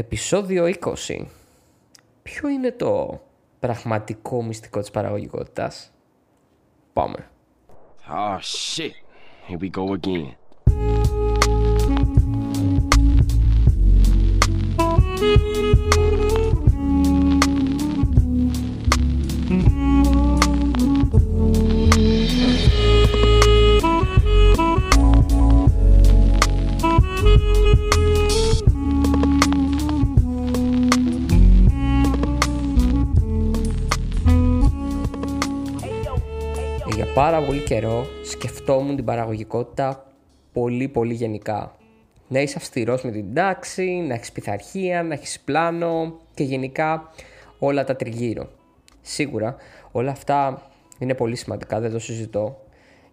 Επισόδιο 20. Ποιο είναι το πραγματικό μυστικό της παραγωγικότητας; Πάμε. Oh shit. Here we go again. Πάρα πολύ καιρό σκεφτόμουν την παραγωγικότητα πολύ πολύ γενικά. Να είσαι αυστηρός με την τάξη, να έχεις πειθαρχία, να έχεις πλάνο και γενικά όλα τα τριγύρω. Σίγουρα όλα αυτά είναι πολύ σημαντικά, δεν το συζητώ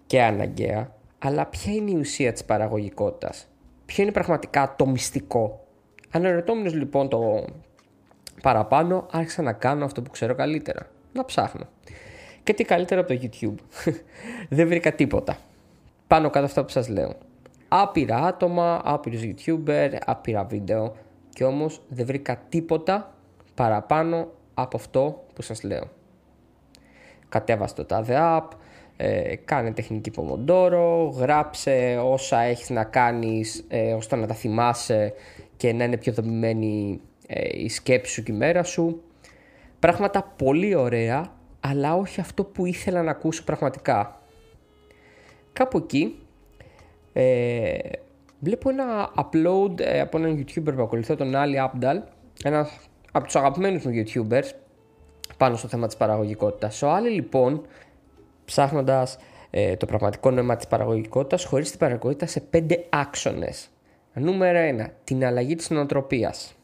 και αναγκαία, αλλά ποια είναι η ουσία της παραγωγικότητας; Ποιο είναι πραγματικά το μυστικό; Αναρωτώμενος λοιπόν το παραπάνω άρχισα να κάνω αυτό που ξέρω καλύτερα. Να ψάχνω. Και τι καλύτερο από το YouTube. Δεν βρήκα τίποτα. Πάνω κάτω αυτά που σας λέω. Άπειρα άτομα, άπειρους YouTuber, άπειρα βίντεο. Και όμως δεν βρήκα τίποτα παραπάνω από αυτό που σας λέω. Κατέβασε το τάδε app, ε, κάνε τεχνική πομοντόρο, γράψε όσα έχεις να κάνεις ε, ώστε να τα θυμάσαι και να είναι πιο δομημένη ε, η σκέψη σου και η μέρα σου. Πράγματα πολύ ωραία, αλλά όχι αυτό που ήθελα να ακούσω πραγματικά. Κάπου εκεί ε, βλέπω ένα upload ε, από έναν YouTuber που ακολουθώ, τον Ali Abdal, ένας από τους αγαπημένους μου YouTubers, πάνω στο θέμα της παραγωγικότητας. Ο Ali λοιπόν, ψάχνοντας ε, το πραγματικό νόημα της παραγωγικότητας, χωρίζει την παραγωγικότητα σε πέντε άξονες. Νούμερο 1. Την αλλαγή της νοοτροπίας.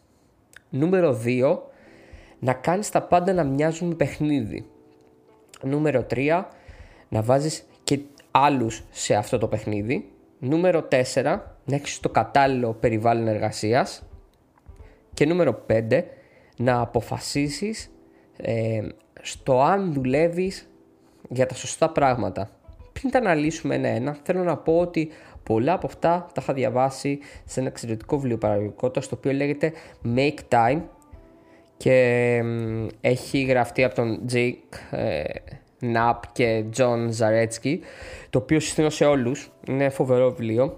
Νούμερο 2. Να κάνεις τα πάντα να μοιάζουν με παιχνίδι. Νούμερο 3. Να βάζεις και άλλους σε αυτό το παιχνίδι. Νούμερο 4. Να έχεις το κατάλληλο περιβάλλον εργασίας. Και νούμερο 5. Να αποφασίσεις ε, στο αν δουλεύεις για τα σωστά πράγματα. Πριν τα αναλύσουμε ένα-ένα, θέλω να πω ότι πολλά από αυτά τα είχα διαβάσει σε ένα εξαιρετικό βιβλίο παραγωγικότητας το οποίο λέγεται Make Time και έχει γραφτεί από τον Jake ε, Knapp και John Zaretsky το οποίο συστήνω σε όλους, είναι φοβερό βιβλίο.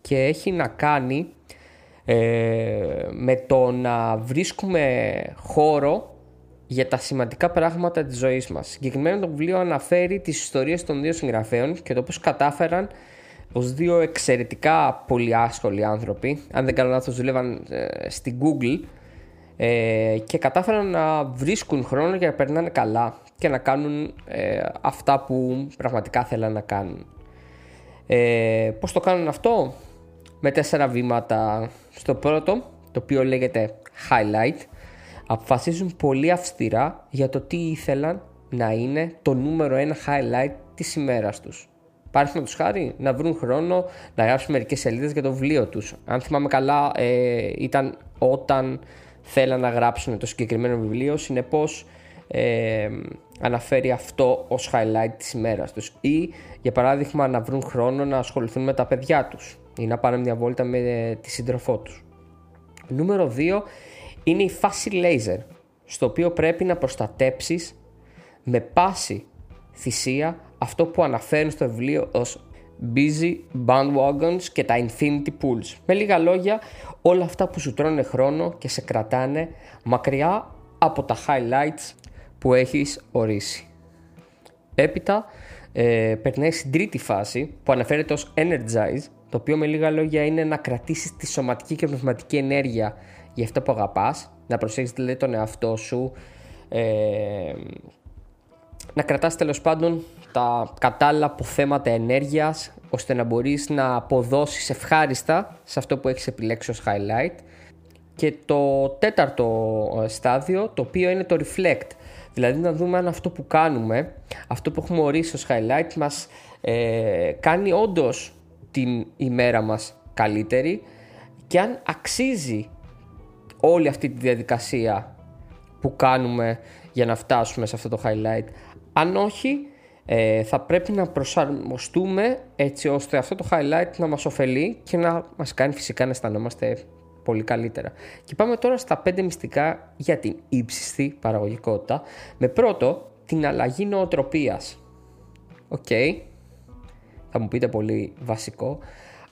Και έχει να κάνει ε, με το να βρίσκουμε χώρο για τα σημαντικά πράγματα της ζωής μας. Συγκεκριμένα το βιβλίο αναφέρει τις ιστορίες των δύο συγγραφέων και το πώς κατάφεραν ως δύο εξαιρετικά πολύ άσχολοι άνθρωποι, αν δεν κάνω λάθος δουλεύαν ε, στην Google ε, και κατάφεραν να βρίσκουν χρόνο για να περνάνε καλά και να κάνουν ε, αυτά που πραγματικά θέλαν να κάνουν. Ε, πώς το κάνουν αυτό; Με τέσσερα βήματα. Στο πρώτο, το οποίο λέγεται highlight, αποφασίζουν πολύ αυστηρά για το τι ήθελαν να είναι το νούμερο ένα highlight της ημέρας τους. Παράδειγμα τους χάρη να βρουν χρόνο να γράψουν μερικές σελίδες για το βιβλίο τους. Αν θυμάμαι καλά ε, ήταν όταν θέλαν να γράψουν το συγκεκριμένο βιβλίο, συνεπώς ε, αναφέρει αυτό ως highlight της ημέρας τους. Ή για παράδειγμα να βρουν χρόνο να ασχοληθούν με τα παιδιά τους ή να πάνε μια βόλτα με τη σύντροφό τους. Νούμερο 2 είναι η φάση laser, στο οποίο πρέπει να προστατέψεις με πάση θυσία αυτό που αναφέρουν στο βιβλίο ως busy bandwagons και τα infinity pools. Με λίγα λόγια, όλα αυτά που σου τρώνε χρόνο και σε κρατάνε μακριά από τα highlights που έχεις ορίσει. Έπειτα, ε, περνάει στην τρίτη φάση που αναφέρεται ως energize, το οποίο με λίγα λόγια είναι να κρατήσεις τη σωματική και πνευματική ενέργεια για αυτό που αγαπάς, να προσέχεις δηλαδή τον εαυτό σου, ε, να κρατάς τέλος πάντων τα κατάλληλα αποθέματα ενέργειας ώστε να μπορείς να αποδώσεις ευχάριστα σε αυτό που έχεις επιλέξει ως highlight και το τέταρτο ε, στάδιο το οποίο είναι το reflect δηλαδή να δούμε αν αυτό που κάνουμε αυτό που έχουμε ορίσει ως highlight μας ε, κάνει όντως την ημέρα μας καλύτερη και αν αξίζει όλη αυτή τη διαδικασία που κάνουμε για να φτάσουμε σε αυτό το highlight. Αν όχι, ε, θα πρέπει να προσαρμοστούμε έτσι ώστε αυτό το highlight να μας ωφελεί και να μας κάνει φυσικά να αισθανόμαστε πολύ καλύτερα. Και πάμε τώρα στα 5 μυστικά για την ύψιστη παραγωγικότητα. Με πρώτο, την αλλαγή νοοτροπίας. Οκ, θα μου πείτε πολύ βασικό,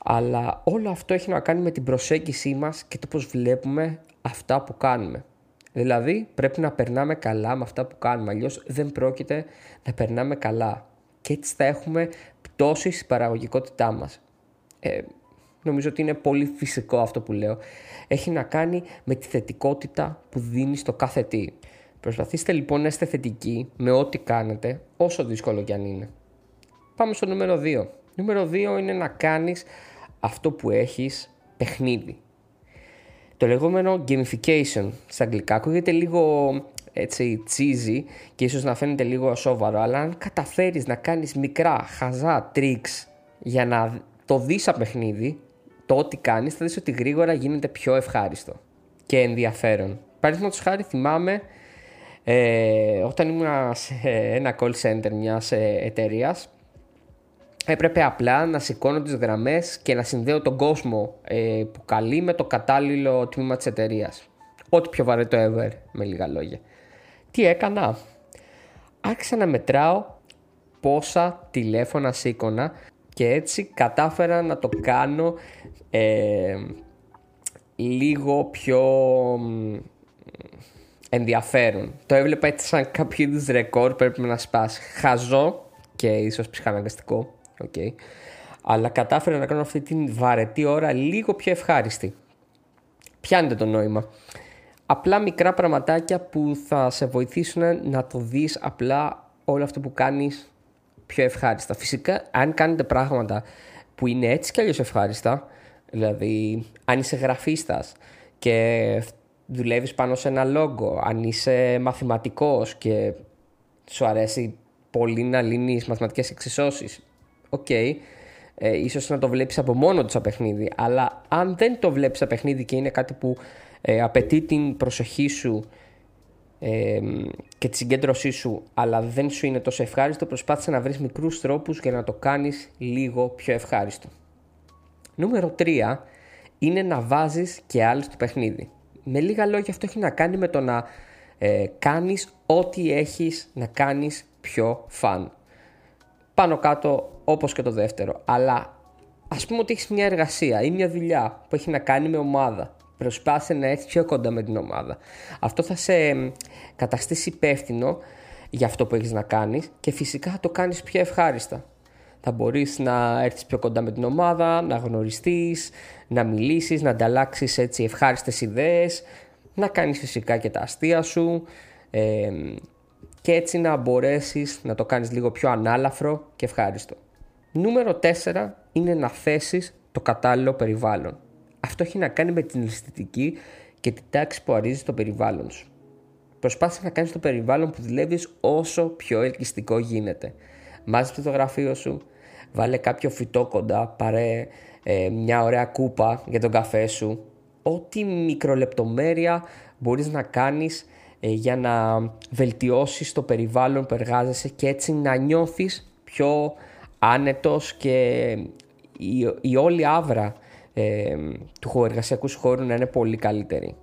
αλλά όλο αυτό έχει να κάνει με την προσέγγιση μας και το πώς βλέπουμε αυτά που κάνουμε. Δηλαδή πρέπει να περνάμε καλά με αυτά που κάνουμε, αλλιώς δεν πρόκειται να περνάμε καλά. Και έτσι θα έχουμε πτώση στην παραγωγικότητά μας. Ε, νομίζω ότι είναι πολύ φυσικό αυτό που λέω. Έχει να κάνει με τη θετικότητα που δίνει στο κάθε τι. Προσπαθήστε λοιπόν να είστε θετικοί με ό,τι κάνετε, όσο δύσκολο κι αν είναι. Πάμε στο νούμερο 2. Νούμερο 2 είναι να κάνεις αυτό που έχεις παιχνίδι. Το λεγόμενο gamification στα αγγλικά ακούγεται λίγο έτσι cheesy και ίσως να φαίνεται λίγο ασόβαρο αλλά αν καταφέρεις να κάνεις μικρά χαζά tricks για να το δεις από παιχνίδι το ό,τι κάνεις θα δεις ότι γρήγορα γίνεται πιο ευχάριστο και ενδιαφέρον. Παραδείγματος χάρη θυμάμαι ε, όταν ήμουν σε ένα call center μιας ε, εταιρείας έπρεπε απλά να σηκώνω τις γραμμές και να συνδέω τον κόσμο ε, που καλεί με το κατάλληλο τμήμα της εταιρείας. Ό,τι πιο βαρετό ever, με λίγα λόγια. Τι έκανα; Άρχισα να μετράω πόσα τηλέφωνα σήκωνα και έτσι κατάφερα να το κάνω ε, λίγο πιο ενδιαφέρον. Το έβλεπα έτσι σαν κάποιο είδους ρεκόρ πρέπει να σπάσει. Χαζό και ίσως ψυχαναγκαστικό okay. αλλά κατάφερα να κάνω αυτή την βαρετή ώρα λίγο πιο ευχάριστη. Πιάνετε το νόημα. Απλά μικρά πραγματάκια που θα σε βοηθήσουν να το δεις απλά όλο αυτό που κάνεις πιο ευχάριστα. Φυσικά, αν κάνετε πράγματα που είναι έτσι κι αλλιώς ευχάριστα, δηλαδή αν είσαι γραφίστας και δουλεύεις πάνω σε ένα logo, αν είσαι μαθηματικός και σου αρέσει πολύ να λύνεις μαθηματικές εξισώσεις OK, okay, ε, ίσως να το βλέπεις από μόνο του σαν παιχνίδι, αλλά αν δεν το βλέπεις σαν παιχνίδι και είναι κάτι που ε, απαιτεί την προσοχή σου ε, και τη συγκέντρωσή σου, αλλά δεν σου είναι τόσο ευχάριστο, προσπάθησε να βρεις μικρούς τρόπους για να το κάνεις λίγο πιο ευχάριστο. Νούμερο 3 είναι να βάζεις και άλλους στο παιχνίδι. Με λίγα λόγια αυτό έχει να κάνει με το να ε, κάνεις ό,τι έχεις να κάνεις πιο φαν πάνω κάτω όπως και το δεύτερο. Αλλά ας πούμε ότι έχεις μια εργασία ή μια δουλειά που έχει να κάνει με ομάδα. Προσπάθησε να έρθεις πιο κοντά με την ομάδα. Αυτό θα σε καταστήσει υπεύθυνο για αυτό που έχεις να κάνεις και φυσικά θα το κάνεις πιο ευχάριστα. Θα μπορείς να έρθεις πιο κοντά με την ομάδα, να γνωριστείς, να μιλήσεις, να ανταλλάξεις έτσι ευχάριστες ιδέες, να κάνεις φυσικά και τα αστεία σου, ε, και έτσι να μπορέσεις να το κάνεις λίγο πιο ανάλαφρο και ευχάριστο. Νούμερο 4 είναι να θέσεις το κατάλληλο περιβάλλον. Αυτό έχει να κάνει με την αισθητική και την τάξη που αρίζει το περιβάλλον σου. Προσπάθησε να κάνεις το περιβάλλον που δουλεύεις όσο πιο ελκυστικό γίνεται. Μάζεψε το γραφείο σου, βάλε κάποιο φυτό κοντά, πάρε ε, μια ωραία κούπα για τον καφέ σου. Ό,τι μικρολεπτομέρεια μπορείς να κάνεις ε, για να βελτιώσεις το περιβάλλον που εργάζεσαι και έτσι να νιώθεις πιο άνετος και η, η όλη άβρα ε, του εργασιακού χώρου να είναι πολύ καλύτερη.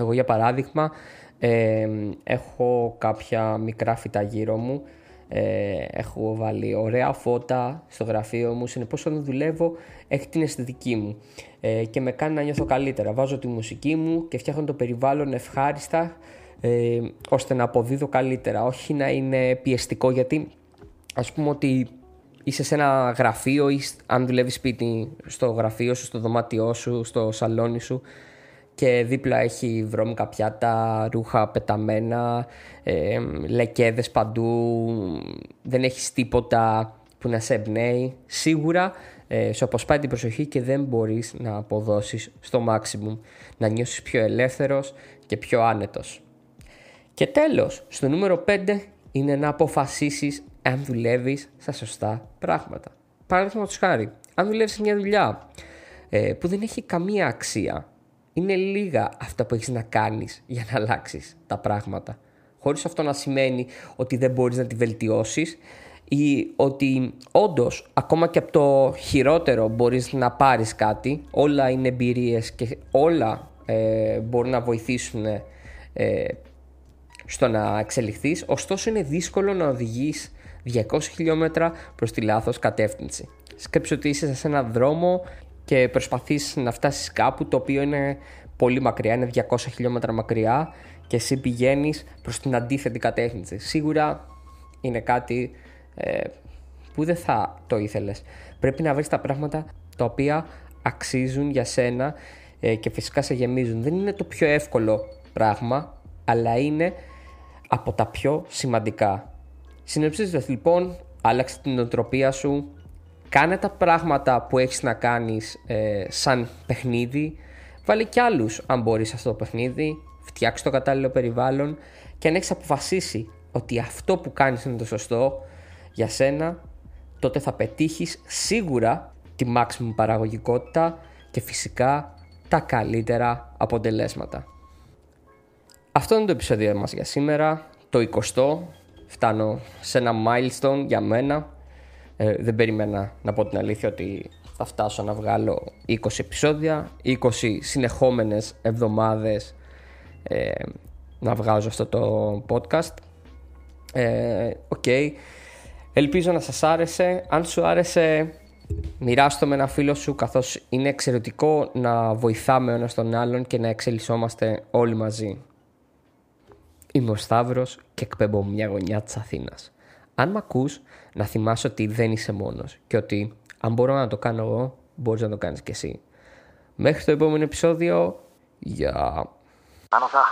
Εγώ για παράδειγμα ε, έχω κάποια μικρά φυτά γύρω μου ε, έχω βάλει ωραία φώτα στο γραφείο μου, συνεπώς όταν δουλεύω έχει την αισθητική μου ε, και με κάνει να νιώθω καλύτερα. Βάζω τη μουσική μου και φτιάχνω το περιβάλλον ευχάριστα ε, ώστε να αποδίδω καλύτερα, όχι να είναι πιεστικό γιατί ας πούμε ότι είσαι σε ένα γραφείο ή αν δουλεύεις σπίτι στο γραφείο σου, στο δωμάτιό σου, στο σαλόνι σου και δίπλα έχει βρώμικα πιάτα, ρούχα πεταμένα, ε, λεκέδες παντού, δεν έχεις τίποτα που να σε εμπνέει. Σίγουρα ε, σου αποσπάει την προσοχή και δεν μπορείς να αποδώσεις στο maximum, να νιώσεις πιο ελεύθερος και πιο άνετος. Και τέλος, στο νούμερο 5 είναι να αποφασίσεις αν δουλεύεις στα σωστά πράγματα. Παράδειγμα χάρη, αν δουλεύεις σε μια δουλειά ε, που δεν έχει καμία αξία, είναι λίγα αυτά που έχεις να κάνεις για να αλλάξεις τα πράγματα. Χωρίς αυτό να σημαίνει ότι δεν μπορείς να τη βελτιώσεις ή ότι όντως ακόμα και από το χειρότερο μπορείς να πάρεις κάτι, όλα είναι εμπειρίες και όλα ε, μπορούν να βοηθήσουν ε, στο να εξελιχθείς, ωστόσο είναι δύσκολο να οδηγείς 200 χιλιόμετρα προς τη λάθος κατεύθυνση. Σκέψου ότι είσαι σε έναν δρόμο και προσπαθείς να φτάσεις κάπου το οποίο είναι πολύ μακριά, είναι 200 χιλιόμετρα μακριά και εσύ πηγαίνεις προς την αντίθετη κατεύθυνση. Σίγουρα είναι κάτι ε, που δεν θα το ήθελες. Πρέπει να βρεις τα πράγματα τα οποία αξίζουν για σένα ε, και φυσικά σε γεμίζουν. Δεν είναι το πιο εύκολο πράγμα, αλλά είναι από τα πιο σημαντικά. Συνοψίζοντας λοιπόν, άλλαξε την οτροπία σου, κάνε τα πράγματα που έχεις να κάνεις ε, σαν παιχνίδι, βάλε κι άλλους αν μπορείς αυτό το παιχνίδι, φτιάξε το κατάλληλο περιβάλλον και αν έχεις αποφασίσει ότι αυτό που κάνεις είναι το σωστό για σένα, τότε θα πετύχεις σίγουρα τη maximum παραγωγικότητα και φυσικά τα καλύτερα αποτελέσματα. Αυτό είναι το επεισόδιο μας για σήμερα, το 20ο. Φτάνω σε ένα milestone για μένα. Ε, δεν περιμένα να πω την αλήθεια ότι θα φτάσω να βγάλω 20 επεισόδια, 20 συνεχόμενες εβδομάδες ε, να βγάζω αυτό το podcast. Ε, okay. Ελπίζω να σας άρεσε. Αν σου άρεσε μοιράστο με ένα φίλο σου καθώς είναι εξαιρετικό να βοηθάμε ο ένας τον άλλον και να εξελισσόμαστε όλοι μαζί. Είμαι ο Σταύρος και εκπέμπω μια γωνιά της Αθήνας. Αν με ακούς, να θυμάσαι ότι δεν είσαι μόνος και ότι αν μπορώ να το κάνω εγώ, μπορείς να το κάνεις και εσύ. Μέχρι το επόμενο επεισόδιο. Γεια. Πάνω θα.